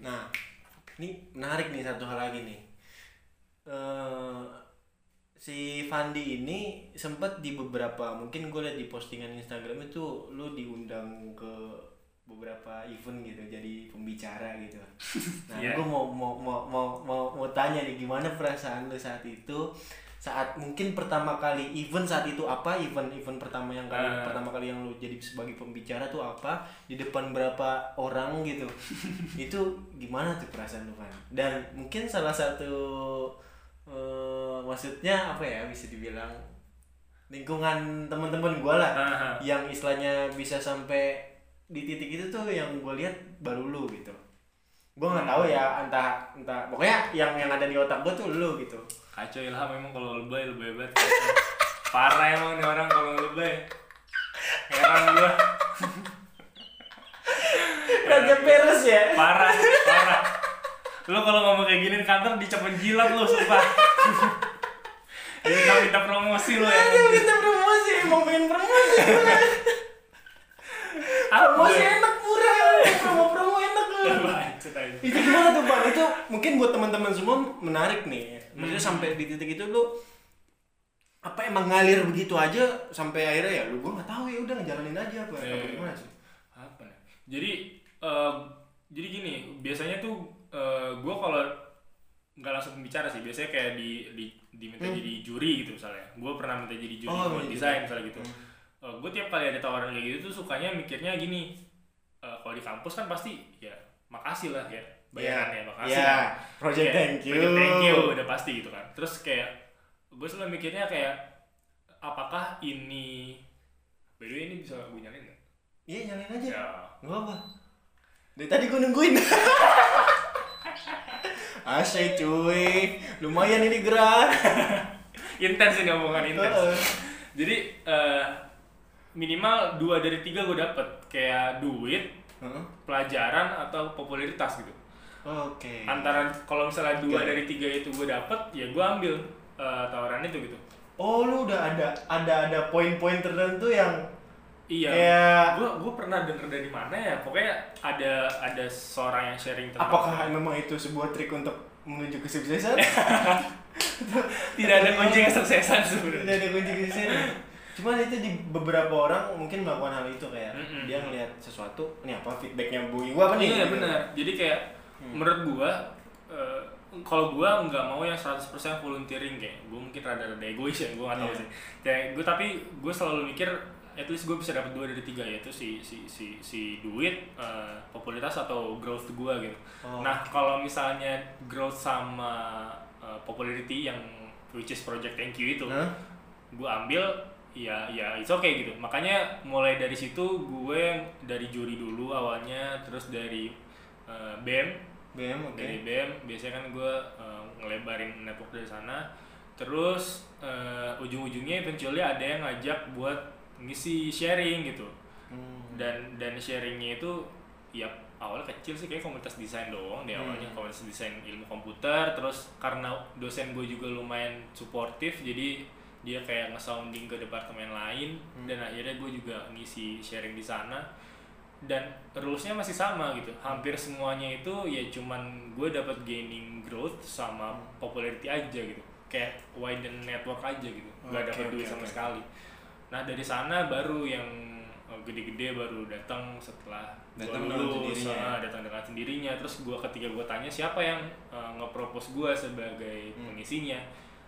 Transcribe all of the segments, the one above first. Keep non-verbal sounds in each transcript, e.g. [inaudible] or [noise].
Nah, ini menarik nih satu hal lagi nih. Eh si Fandi ini sempat di beberapa mungkin gue liat di postingan Instagram itu lu diundang ke beberapa event gitu jadi pembicara gitu. Nah, Iya. gue mau mau mau mau mau mau tanya nih gimana perasaan lu saat itu saat mungkin pertama kali event saat itu apa event event pertama yang kali Ah. pertama kali yang lu jadi sebagai pembicara tuh apa di depan berapa orang gitu [laughs] itu gimana tuh perasaan lu kan dan mungkin salah satu eh, maksudnya apa ya bisa dibilang lingkungan teman-teman gua lah Aha. yang istilahnya bisa sampai di titik itu tuh yang gue lihat baru lu gitu gue nggak tahu ya entah entah pokoknya yang yang ada di otak gue tuh lu gitu Kacau Ilham emang kalau lebay lebay banget. [laughs] Parah emang nih orang kalau lebay. Heran gua. [laughs] Raja Peres ya Parah, parah. Lu kalau ngomong kayak gini di kantor dicopot jilat lu, sumpah. [laughs] Ini kita minta promosi lu ya. Aduh kita promosi mau pengen promosi promosi enak murah promo promo enak lu Aja. itu gimana tuh bang itu mungkin buat teman-teman semua menarik nih maksudnya sampai di titik itu lu apa emang ngalir begitu aja sampai akhirnya ya lu gue nggak tahu ya udah ngejalanin aja apa apa Iya. gimana sih apa ya? jadi eh, jadi gini biasanya tuh eh, gue kalau nggak langsung bicara sih biasanya kayak di, di diminta Hmm. jadi juri gitu misalnya gue pernah minta jadi juri Oh, buat iya, desain iya. misalnya gitu Hmm. gue tiap kali ada tawaran kayak gitu tuh sukanya mikirnya gini eh, kalau di kampus kan pasti ya makasih lah ya bayarannya makasih ya kan. project Kayak, thank you. project thank you udah pasti gitu kan. Terus kayak gue selalu mikirnya kayak apakah ini by the way ini bisa gue nyalain nggak? Iya nyalain aja. Ya. Nggak apa dari tadi gue nungguin. [laughs] Asyik cuy. Lumayan ini gerak. [laughs] Intens ini omongan intens. Jadi eh, minimal dua dari tiga gue dapet. Kayak duit Heeh. pelajaran atau popularitas gitu. Oke. Antara kalau misalnya dua Oke. dari tiga itu gue dapet ya gue ambil eh, tawaran itu gitu. Oh lu udah ada ada ada poin-poin tertentu yang iya. kayak gue gue pernah denger dari mana ya pokoknya ada ada seorang yang sharing tentang apakah memang itu sebuah trik untuk menuju kesuksesan [laughs] tidak ada kunci kesuksesan [laughs] sebenarnya. Tidak ada kunci kesuksesan cuman itu di beberapa orang mungkin melakukan hal itu kayak Mm-mm. dia ngelihat sesuatu ini apa feedbacknya bu gua apa nih iya Gitu. benar jadi kayak Hmm. menurut gua eh, kalau gua nggak mau yang 100% volunteering kayak gua mungkin rada-rada egois ya gua nggak tahu Iya. sih kayak gua tapi gua selalu mikir at least gua bisa dapat dua dari tiga yaitu si si si si duit eh, popularitas atau growth gua gitu Oh. nah kalau misalnya growth sama eh, popularity yang which is project thank you itu Hah? gue ambil ya ya it's okay gitu. Makanya mulai dari situ gue dari juri dulu awalnya terus dari eh, bem BM oke. Dari bem biasanya kan gue eh, ngelebarin network dari sana. Terus eh, ujung-ujungnya eventually ada yang ngajak buat ngisi sharing gitu. Hmm. dan dan sharingnya itu ya awalnya kecil sih kayak komunitas desain doang di awalnya. Hmm. komunitas desain ilmu komputer terus karena dosen gue juga lumayan suportif jadi dia kayak nge-sounding ke departemen lain Hmm. dan akhirnya gue juga ngisi sharing di sana dan rulesnya masih sama gitu hampir semuanya itu ya cuman gue dapat gaining growth sama Hmm. popularity aja gitu kayak widen network aja gitu nggak Oke, dapat oke, duit sama oke. sekali nah dari sana baru yang eh, gede-gede baru datang setelah Datang lulus sendirinya. ah, datang dengan sendirinya terus gua ketika gua tanya siapa yang eh, nge-propose gua sebagai Hmm. pengisinya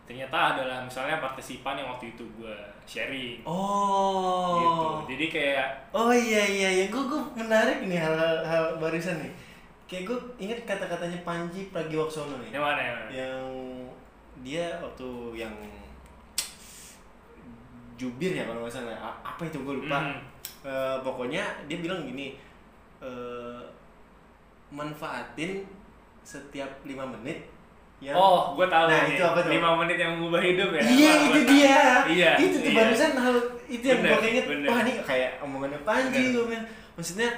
ternyata adalah misalnya partisipan yang waktu itu gua sharing oh gitu jadi kayak Oh iya iya iya, gue gue menarik nih hal, hal hal barusan nih. Kayak gue inget kata-katanya Panji Pragiwaksono nih. yang mana yang mana? Yang dia waktu yang jubir ya kalau nggak salah. Apa itu gue lupa. Hmm. Eh, pokoknya dia bilang gini, eh, manfaatin setiap lima menit. Ya. Oh, gue tahu Nah, nih. itu apa tuh? 5 menit yang mengubah hidup ya. Iya itu dia. Iya, Itu tuh iya. barusan hal itu yang gue inget. Wah ini kayak omongannya Panji gue. Maksudnya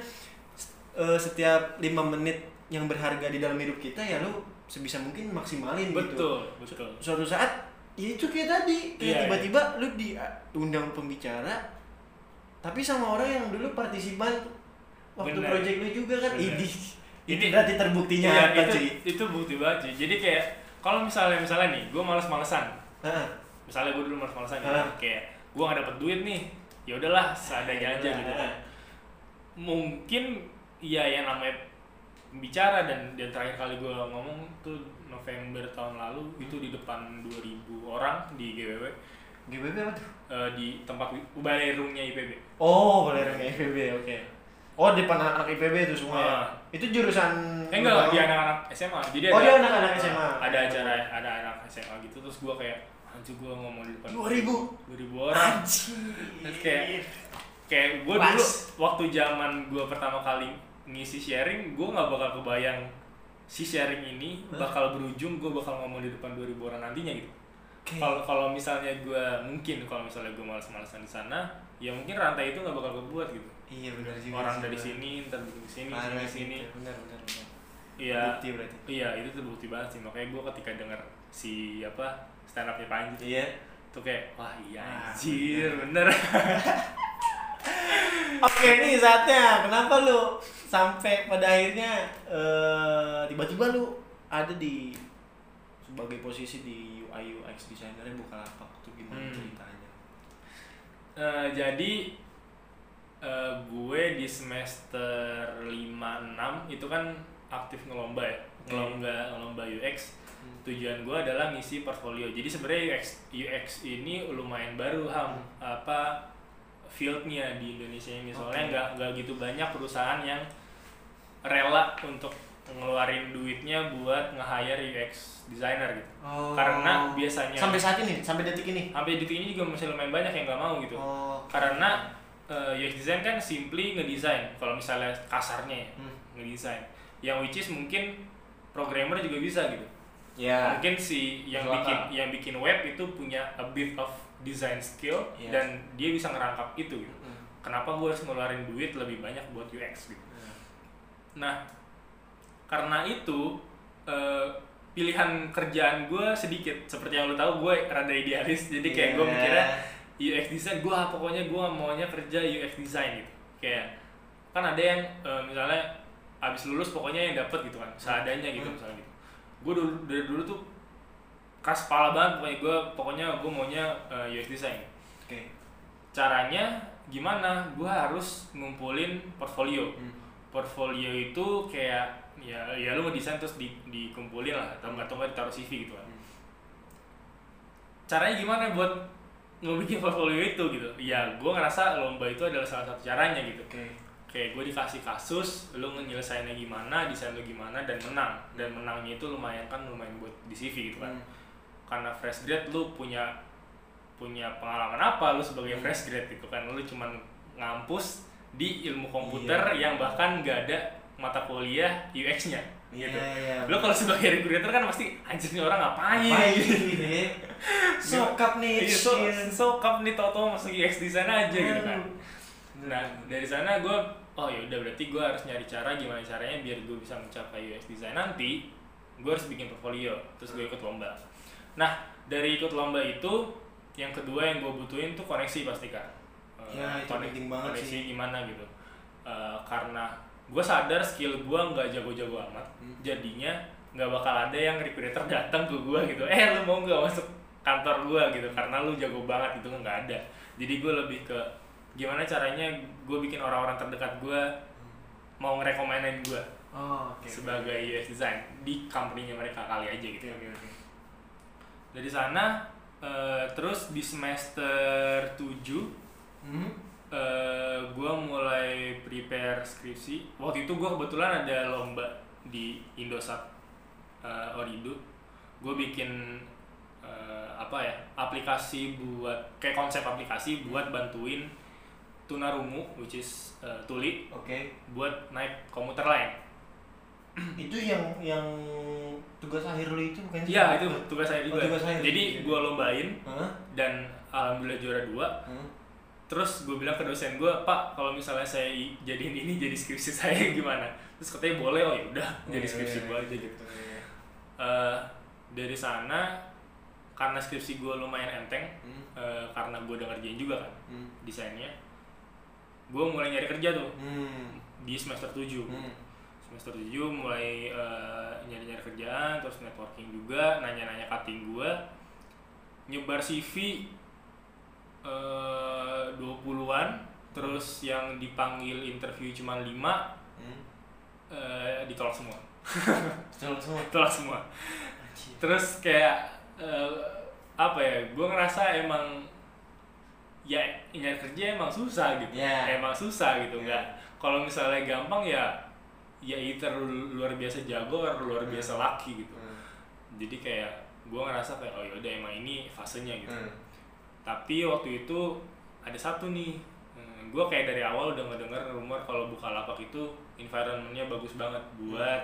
eh, setiap lima menit yang berharga di dalam hidup kita ya lu sebisa mungkin maksimalin gitu. Betul, betul. Suatu saat ya itu kayak tadi kayak Iya, tiba-tiba lu diundang pembicara tapi sama orang yang dulu partisipan waktu Bener. project lu juga kan ini ini berarti terbuktinya Iya, apa itu, cuy itu bukti banget cuy. Jadi kayak kalau misalnya misalnya nih, gue males-malesan. Hah, Misalnya gue dulu males-malesan gitu. Ah. kayak gue gak dapet duit nih. Ya udahlah, seadanya aja gitu. Hah. Mungkin ya yang namanya bicara dan dan terakhir kali gue ngomong tuh November tahun lalu itu di depan 2000 orang di GWW GBB apa tuh eh, di tempat roomnya IPB. oh orang IPB oke oh depan anak-anak IPB itu semua ya Ah. itu jurusan Eh enggak, di anak-anak SMA. Jadi Oh, ada, dia anak-anak SMA. Ada acara ada anak SMA gitu terus gua kayak anjir gua ngomong di depan 2000. 2000 orang. Anjir. Terus kayak kayak gua Pas. dulu waktu zaman gua pertama kali ngisi sharing, gua nggak bakal kebayang si sharing ini bakal berujung gua bakal ngomong di depan 2000 orang nantinya gitu. Kalau kalau misalnya gua mungkin kalau misalnya gua malas-malasan di sana, ya mungkin rantai itu nggak bakal kebuat gitu. Iya benar juga Orang sih, dari sini, ntar bikin di sini, Parah sini, sih, sini. benar benar benar Iya, bukti berarti Iya itu terbukti banget sih makanya gue ketika denger si apa stand upnya Panji iya tuh kayak wah iya Ah, anjir bener. [laughs] Oke nih saatnya kenapa lu sampai pada akhirnya eh, tiba-tiba lu ada di sebagai posisi di UI UX designer Bukalapak tuh gimana Hmm. ceritanya? Eh, jadi eh, gue di semester 5-6 itu kan aktif ngelomba ya ngelomba ngelomba UX Hmm. tujuan gue adalah ngisi portfolio jadi sebenarnya UX UX ini lumayan baru ham Hmm. apa fieldnya di Indonesia ini soalnya nggak nggak gitu banyak perusahaan yang rela untuk ngeluarin duitnya buat nge-hire UX designer gitu Oh. Karena biasanya- sampai saat ini, sampai detik ini. sampai detik ini juga masih lumayan banyak yang nggak mau gitu Oh. karena eh, UX design kan simply ngedesain kalau misalnya kasarnya ya Hmm. ngedesain yang which is mungkin programmer juga bisa gitu Ya. mungkin si yang bikin yang bikin web itu punya a bit of design skill Iya. dan dia bisa ngerangkap itu gitu Hmm. kenapa gue harus ngeluarin duit lebih banyak buat UX gitu nah karena itu eh, pilihan kerjaan gue sedikit seperti yang lo tahu gue rada idealis jadi kayak gue Iya. mikirnya UX design gue pokoknya gue maunya kerja UX design gitu kayak kan ada yang eh, misalnya abis lulus pokoknya yang dapet gitu kan seadanya gitu Hmm. misalnya gitu gue dulu dari dulu tuh keras kepala banget pokoknya gue pokoknya gue maunya eh, UX design Oke. caranya gimana gue harus ngumpulin portfolio Hmm. portfolio itu kayak ya ya lu ngedesain terus di, dikumpulin lah atau nggak nggak ditaruh CV gitu kan Hmm. caranya gimana buat ngebikin portfolio itu gitu ya gue ngerasa lomba itu adalah salah satu caranya gitu Oke. kayak gue dikasih kasus lu nyelesainnya gimana desain lu gimana dan menang dan menangnya itu lumayan kan lumayan buat di CV gitu kan Hmm. karena fresh grade lu punya punya pengalaman apa lu sebagai Hmm. fresh grade gitu kan lu cuman ngampus di ilmu komputer Iya. yang bahkan gak ada mata kuliah UX-nya Iya, gitu. iya. Lu kalau sebagai recruiter kan pasti anjir nih orang ngapain? Ngapain gitu ya? [laughs] Sokap nih. Iya, so, so cup nih tau masuk UX design aja gitu kan. Hmm. Nah, dari sana gue oh ya udah berarti gue harus nyari cara gimana caranya biar gue bisa mencapai UX design nanti gue harus bikin portfolio terus gue ikut lomba nah dari ikut lomba itu yang kedua yang gue butuhin tuh koneksi pasti kan Ya, itu konek- penting banget koneksi sih. gimana gitu Eh, karena gue sadar skill gue nggak jago-jago amat Hmm. jadinya nggak bakal ada yang recruiter datang ke gue gitu eh lu mau nggak masuk kantor gue gitu karena lu jago banget gitu nggak ada jadi gue lebih ke gimana caranya gue bikin orang-orang terdekat gue mau ngerekomenin gue Oh, oke. sebagai UX design di company-nya mereka kali aja gitu oke, oke. dari sana eh, terus di semester 7 Hmm. Gue mulai prepare skripsi waktu itu gue kebetulan ada lomba di Indosat eh, Orido gue bikin eh, apa ya aplikasi buat kayak konsep aplikasi buat bantuin tunarungu which is eh, tuli Oke. buat naik komuter lain [clears throat] Itu yang yang tugas akhir lu itu bukan sih? iya itu tugas saya Oh, juga tugas akhir. jadi gue lombain Hah? dan alhamdulillah juara dua Hmm. Terus gue bilang ke dosen gue pak kalau misalnya saya jadiin ini jadi skripsi [laughs] saya gimana terus katanya boleh oh ya udah jadi Iya, skripsi iya, gue iya, aja gitu iya. Eh, dari sana karena skripsi gue lumayan enteng Hmm. eh, karena gue udah ngerjain juga kan Hmm. desainnya gue mulai nyari kerja tuh Hmm. di semester 7 Hmm. semester 7 mulai eh, nyari-nyari kerjaan terus networking juga nanya-nanya cutting gua nyebar CV eh 20-an terus yang dipanggil interview cuma 5 Hmm. eh, ditolak semua [laughs] Betul semua. ditolak semua terus kayak eh, apa ya gue ngerasa emang ya nyari kerja emang susah gitu Ya. emang susah gitu Ya. nggak kalau misalnya gampang ya ya either lu luar biasa jago atau luar biasa laki gitu Hmm. jadi kayak gue ngerasa kayak oh yaudah emang ini fasenya gitu Hmm. Tapi waktu itu ada satu nih gue kayak dari awal udah ngedenger rumor kalau Bukalapak itu environmentnya bagus banget buat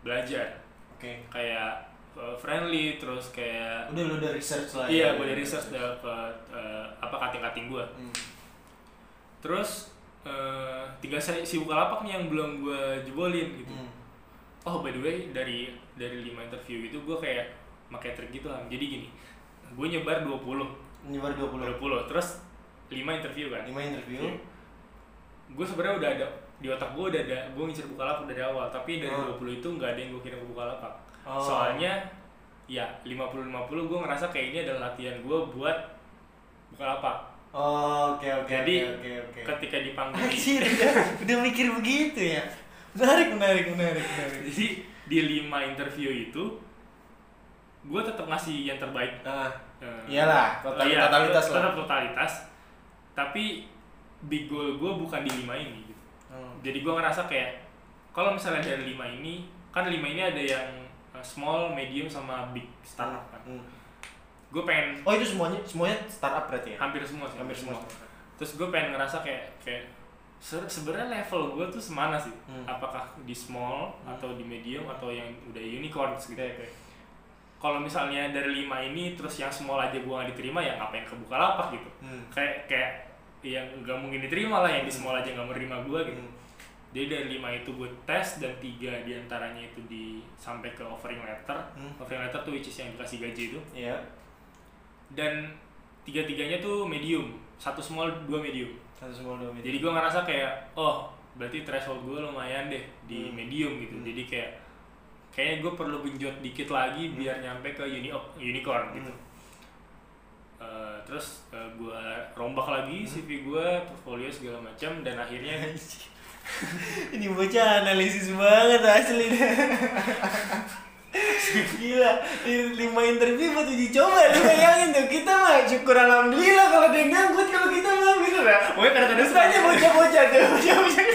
belajar Oke. kayak uh, friendly terus kayak Udah lu udah research lah. iya ya? gue dari research dapat uh, apa kating-kating gue Hmm. terus uh, tinggal si Bukalapak nih yang belum gue jebolin gitu Hmm. oh by the way dari dari lima interview itu gue kayak pakai trik gitu lah jadi gini gue nyebar 20 Nyebar 20. 20 terus 5 interview kan 5 interview. gue sebenarnya udah ada di otak gue udah ada gue ngincer Bukalapak dari awal tapi dari Oh. 20 itu nggak ada yang gue kirim ke Bukalapak Oh. soalnya ya 50-50 gue ngerasa kayak ini adalah latihan gue buat Bukalapak Oh, oke oke Jadi, oke oke. oke. ketika dipanggil Anjir, udah, udah mikir begitu ya. Menarik, menarik, menarik, menarik. jadi di 5 interview itu gue tetap ngasih yang terbaik Ah, Eh, Iyalah, total- iya, totalitas lah. tetap totalitas tapi big goal gue bukan di lima ini gitu. hmm. jadi gue ngerasa kayak kalau misalnya dari lima ini kan lima ini ada yang uh, small medium sama big startup kan Hmm. gue pengen Oh, itu semuanya semuanya startup berarti ya? hampir semua sih Hampir semua. terus gue pengen ngerasa kayak kayak se- sebenarnya level gue tuh semana sih Hmm. apakah di small Hmm. atau di medium atau yang udah unicorn gitu Oke, oke. Kalau misalnya dari lima ini terus yang small aja gue gak diterima ya ngapain ke Bukalapak gitu Hmm. kayak kayak yang nggak mungkin diterima lah yang di small aja nggak menerima gue gitu Hmm. jadi dari lima itu gue tes dan tiga di antaranya itu di sampai ke offering letter Hmm. offering letter tuh which is yang dikasih gaji itu Iya. dan tiga tiganya tuh medium satu small dua medium Satu semua dua media. jadi gue ngerasa kayak oh berarti threshold gue lumayan deh di Hmm. medium gitu Hmm. jadi kayak kayaknya gue perlu genjot dikit lagi biar nyampe ke uni unicorn gitu. Hmm. Eh, terus gue rombak lagi Hmm. CV gue portfolio segala macam dan akhirnya [laughs] [laughs] Ini bocah analisis banget asli. Deh. Gila, lima interview buat uji coba. Lu bayangin tuh, kita mah syukur alhamdulillah kalau ada yang ngangkut Kalau kita mah gitu lah Pokoknya kadang-kadang Terus aja bocah-bocah tuh, bocah-bocah.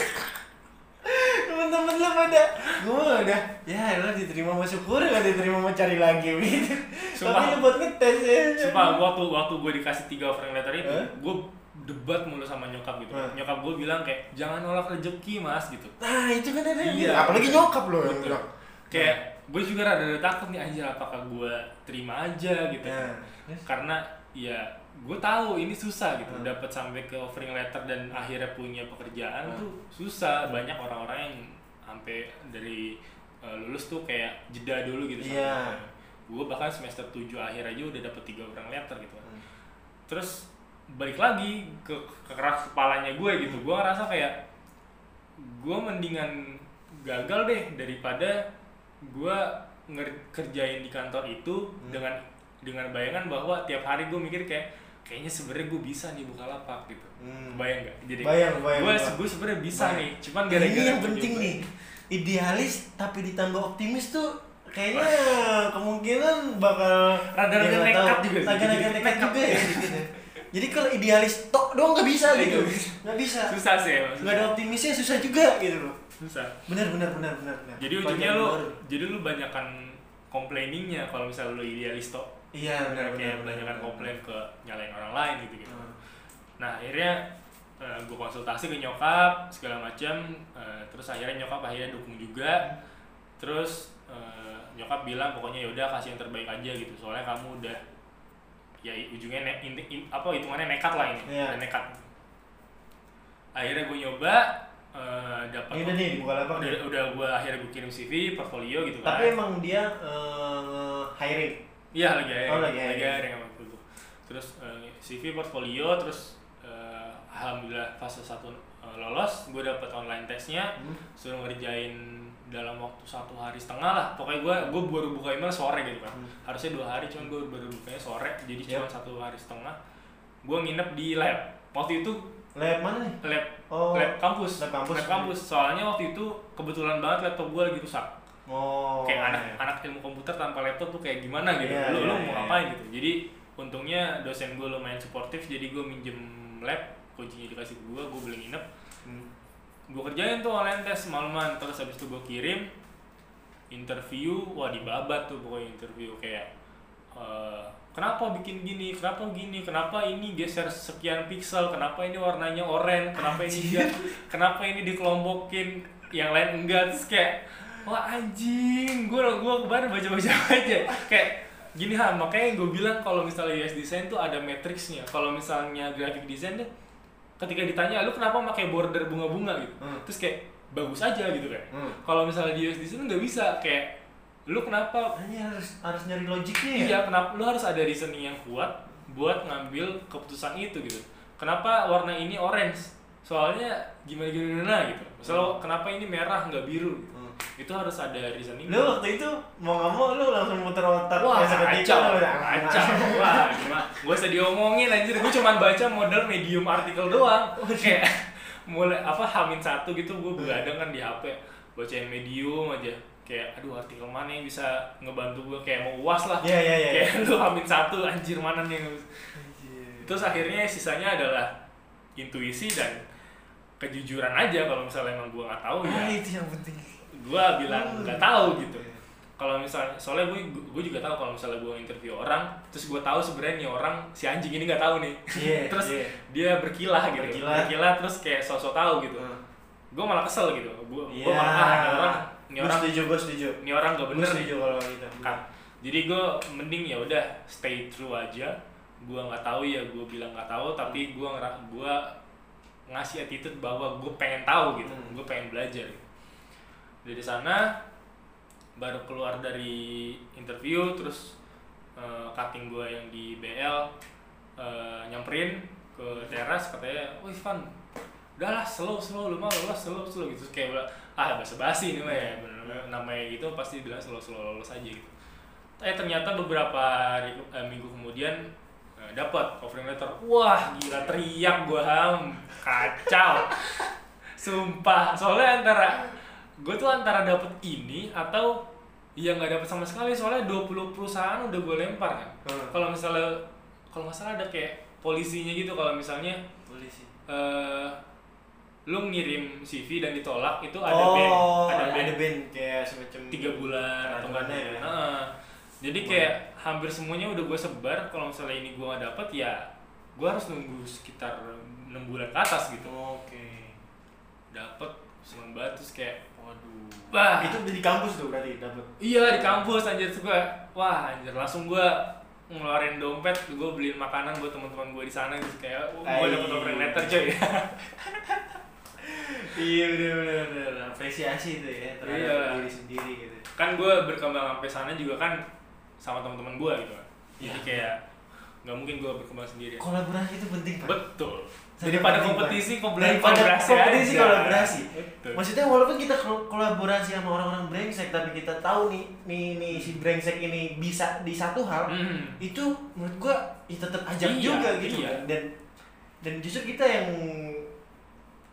Temen-temen lu pada Gue udah, ya lu diterima mau syukur, gak diterima mau cari lagi [laughs] gitu Sumpah. Tapi buat ngetes ya Sumpah, waktu waktu gue dikasih tiga offering letter itu, Eh? gue debat mulu sama nyokap gitu. Eh. Nyokap gue bilang kayak jangan nolak rezeki mas gitu. Nah itu kan ada Iya. bilang. Apalagi nyokap lo yang bilang Kayak gue juga rada-rada takut nih anjir apakah gue terima aja gitu. Nah, Karena ya gue tahu ini susah gitu Hmm. dapat sampai ke offering letter dan akhirnya punya pekerjaan Hmm. tuh susah banyak orang-orang yang sampai dari uh, lulus tuh kayak jeda dulu gitu Iya. gue bahkan semester 7 akhir aja udah dapet tiga orang letter gitu kan Hmm. terus balik lagi ke, ke keras kepalanya gue gitu gue ngerasa kayak gue mendingan gagal deh daripada gue kerjain di kantor itu Hmm. dengan dengan bayangan bahwa tiap hari gue mikir kayak kayaknya sebenarnya gue bisa nih buka lapak gitu Hmm. bayang gak jadi Bayang, bayang, gue gue sebenarnya bisa Bayang. nih cuman gara-gara ini yang penting nih idealis tapi ditambah optimis tuh kayaknya kemungkinan bakal Rada-rada ya nggak nekat tahu. juga. Rada-rada nekat juga ya ya. jadi kalau idealis tok doang nggak bisa gitu Nggak bisa. nggak susah sih nggak ada optimisnya susah juga gitu loh susah benar benar benar benar benar jadi ujungnya baru. jadi lu banyakan complainingnya kalau misalnya lu idealis toh iya benar benar kayak benar, banyakan benar. komplain ke nyalain orang lain gitu gitu. Hmm. nah akhirnya gue konsultasi ke nyokap segala macam eh, terus akhirnya nyokap akhirnya dukung juga. Terus eh, nyokap bilang pokoknya yaudah kasih yang terbaik aja gitu. Soalnya kamu udah ya ujungnya ne- in- in- apa hitungannya nekat lah ini Iya. udah nekat. Akhirnya gue nyoba eh, dapat ini udah nih buka lapak udah, udah gue akhirnya gue kirim CV portfolio gitu kan. Tapi emang dia eh, hiring Iya lagi hiring, Oh, lagi lagi hiring. hiring waktu itu. Terus eh, CV portfolio terus eh, alhamdulillah fase satu eh, lolos gue dapet online tesnya Hmm. suruh ngerjain dalam waktu satu hari setengah lah pokoknya gue gue baru buka email sore gitu kan Hmm. harusnya dua hari cuman gue baru bukanya sore jadi Yep. cuma satu hari setengah gue nginep di lab waktu itu Lab mana nih? lab Oh. lab kampus lab kampus. soalnya waktu itu kebetulan banget laptop gue lagi rusak Oh. kayak anak iya. anak ilmu komputer tanpa laptop tuh kayak gimana gitu Iya, lu iya, lu iya, mau iya. ngapain gitu jadi untungnya dosen gue lumayan suportif jadi gue minjem lab kuncinya dikasih ke gue gue beli nginep Hmm. gue kerjain tuh online test malaman terus habis itu gue kirim interview wah dibabat tuh pokoknya interview kayak eh, kenapa bikin gini kenapa gini kenapa ini geser sekian pixel kenapa ini warnanya oranye kenapa ini enggak kenapa ini dikelompokin yang lain enggak terus kayak wah anjing. Gue gue kemarin baca baca [laughs] aja. Kayak gini ha makanya gue bilang kalau misalnya US design tuh ada matriksnya kalau misalnya graphic design tuh ketika ditanya lu kenapa pakai border bunga-bunga? gitu. Hmm. terus kayak bagus aja gitu kan. Hmm. kalau misalnya di US design nggak bisa. Kayak lu kenapa? Hanya harus harus nyari logiknya ya. iya kenapa lu harus ada reasoning yang kuat buat ngambil keputusan itu gitu. Kenapa warna ini orange? Soalnya gimana gimana gitu misalnya kenapa ini merah nggak biru? gitu. Itu harus ada reasoning Lu waktu itu mau nggak mau lu langsung muter otak Wah, ya, kacau, kacau, [laughs] wah, gimana? Gue usah diomongin anjir, gue cuma baca model medium artikel doang. Kayak mulai apa Hamin satu gitu, gue begadang kan di HP, bacain medium aja. Kayak, aduh artikel mana yang bisa ngebantu gue kayak mau uas lah. Iya iya iya. Kayak [laughs] lu Hamin satu, anjir mana nih yang Anjir. Terus akhirnya sisanya adalah intuisi dan kejujuran aja kalau misalnya emang gue nggak tahu Ah, ya itu yang penting. Gue bilang Hmm. nggak tahu gitu kalau misalnya soalnya gue gue juga tahu kalau misalnya gue interview orang terus gue tahu sebenarnya nih orang si anjing ini nggak tahu nih Iya, [laughs] terus iya. dia berkilah gitu Berkilah. terus kayak sosok tahu gitu Hmm. gue malah kesel gitu gue Iya. gue malah ah ini orang ini orang setuju, gua setuju. ini orang gak bener setuju kalau gitu. kan jadi gue mending ya udah stay true aja gue nggak tahu ya gue bilang nggak tahu tapi gue ngerak gue ngasih attitude bahwa gue pengen tahu gitu Hmm. gue pengen belajar gitu. Dari sana baru keluar dari interview terus eh, cutting gue yang di BL eh, nyamperin ke teras katanya, wih Van, udahlah slow slow lu mah lolos slow slow gitu. Terus kayak ah basa basi ini mah ya bener namanya gitu pasti bilang slow slow lolos aja gitu. Eh ternyata beberapa hari, eh, minggu kemudian eh, dapat offering letter. Wah gila teriak gua ham kacau. [laughs] Sumpah. Soalnya antara gue tuh antara dapet ini atau ya nggak dapet sama sekali soalnya 20 perusahaan udah gue lempar kan Hmm. kalau misalnya kalau nggak salah ada kayak polisinya gitu kalau misalnya Polisi. eh lu ngirim CV dan ditolak itu ada oh, band ada band ada band kayak semacam tiga bulan atau peraturannya ya. Heeh. jadi kayak hampir semuanya udah gue sebar kalau misalnya ini gue nggak dapet ya gue harus nunggu sekitar enam bulan ke atas gitu Oke. dapet seneng banget terus kayak Waduh. Wah. Itu di kampus tuh berarti dapat. iya di kampus anjir terus gue wah anjir langsung gue ngeluarin dompet gue beliin makanan buat teman-teman gue di sana gitu kayak gue dapet offering letter coy [laughs] iya bener bener bener apresiasi itu ya terhadap Iya. diri sendiri gitu. kan gue berkembang sampai sana juga kan sama teman-teman gue gitu kan jadi Iya. kayak nggak mungkin gue berkembang sendiri Kolaborasi itu penting Pak. betul daripada kompetisi Daripada kompetisi, aja. kolaborasi. betul Maksudnya walaupun kita kol- kolaborasi sama orang-orang brengsek tapi kita tahu nih nih nih si brengsek ini bisa di satu hal Hmm. itu menurut gua ya tetap ajak Iya, juga gitu iya. kan. dan dan justru kita yang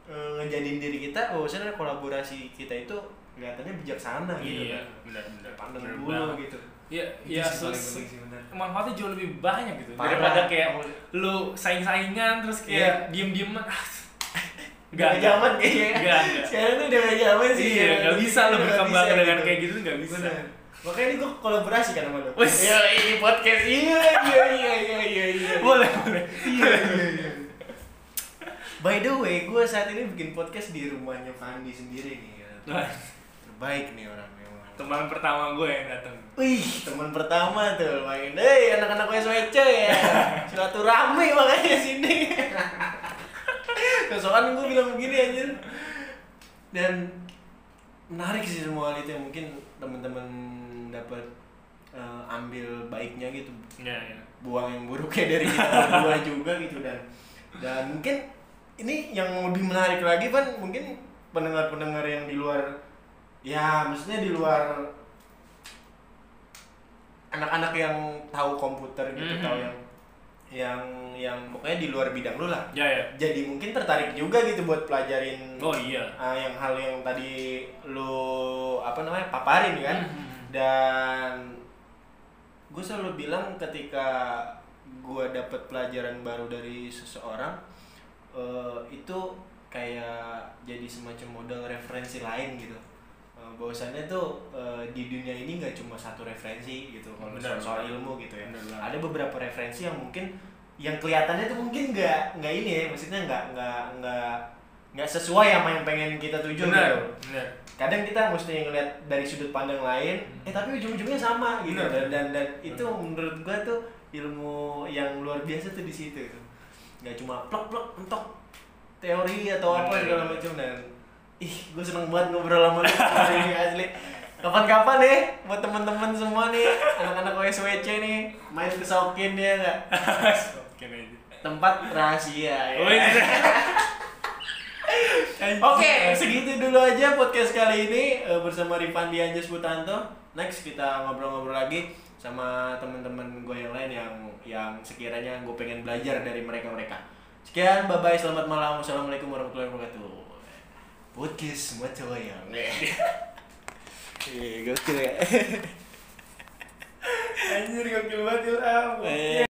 eh, ngejadiin diri kita bahwasanya kolaborasi kita itu kelihatannya bijaksana gitu iya kan. benar-benar pandang bulu banget. gitu ya Itu ya manfaatnya jauh lebih banyak gitu Parah. daripada kayak lu saing-saingan terus Iya. kayak diem-dieman ah, Gak zaman kayaknya nggak. Sekarang tuh udah gak zaman sih iya ya. gak bisa lo berkembang bisa dengan gitu. kayak gitu nggak bisa Bener. Makanya ini gue kolaborasi kan sama lo. Iya ini podcast Iya iya iya iya iya iya boleh boleh Iya iya iya By the way, gue saat ini bikin podcast di rumahnya Fandi sendiri nih ya. Nah, Terbaik nih orang memang teman pertama gue yang datang Wih, teman pertama tuh main. Hei, anak-anak SWC ya. Silaturahmi makanya sini. Kesokan gue bilang begini anjir. Dan menarik sih semua hal itu yang mungkin teman-teman dapat eh, ambil baiknya gitu. ya ya Buang yang buruknya dari kita berdua [laughs] juga gitu dan dan mungkin ini yang lebih menarik lagi kan mungkin pendengar-pendengar yang di luar ya maksudnya di luar anak-anak yang tahu komputer gitu Mhm. tahu yang yang yang pokoknya di luar bidang lu lah. Ya ya. Jadi mungkin tertarik juga gitu buat pelajarin oh iya. ah, yang hal yang tadi lu apa namanya paparin kan. Mhm. dan gue selalu bilang ketika gue dapet pelajaran baru dari seseorang eh, itu kayak jadi semacam modal referensi lain gitu bahwasannya tuh eh, di dunia ini nggak cuma satu referensi gitu kalau soal, soal ilmu gitu ya. Benar banget. ada beberapa referensi yang mungkin yang kelihatannya tuh mungkin nggak nggak ini ya maksudnya nggak nggak nggak nggak sesuai sama yang pengen kita tuju benar gitu. benar. Kadang kita mesti ngeliat dari sudut pandang lain eh tapi ujung-ujungnya sama gitu. Benar. dan dan, dan itu menurut gua tuh ilmu yang luar biasa tuh di situ gitu. nggak cuma plok plok mentok teori atau apa segala macam dan ih gue seneng banget ngobrol sama lu hari ini asli kapan-kapan nih buat teman-teman semua nih anak-anak OSWC nih main ke Sokin ya nggak oke aja tempat rahasia ya. oh iya [laughs] Oke, segitu dulu aja podcast kali ini eh, bersama Rifandi Anjas Butanto. Next kita ngobrol-ngobrol lagi sama teman-teman gue yang lain yang yang sekiranya gue pengen belajar dari mereka-mereka. Sekian, bye bye, selamat malam, wassalamualaikum warahmatullahi wabarakatuh. Podcast semua cowok yang. Iya, gokil ya. anjir gokil banget ilham Eh.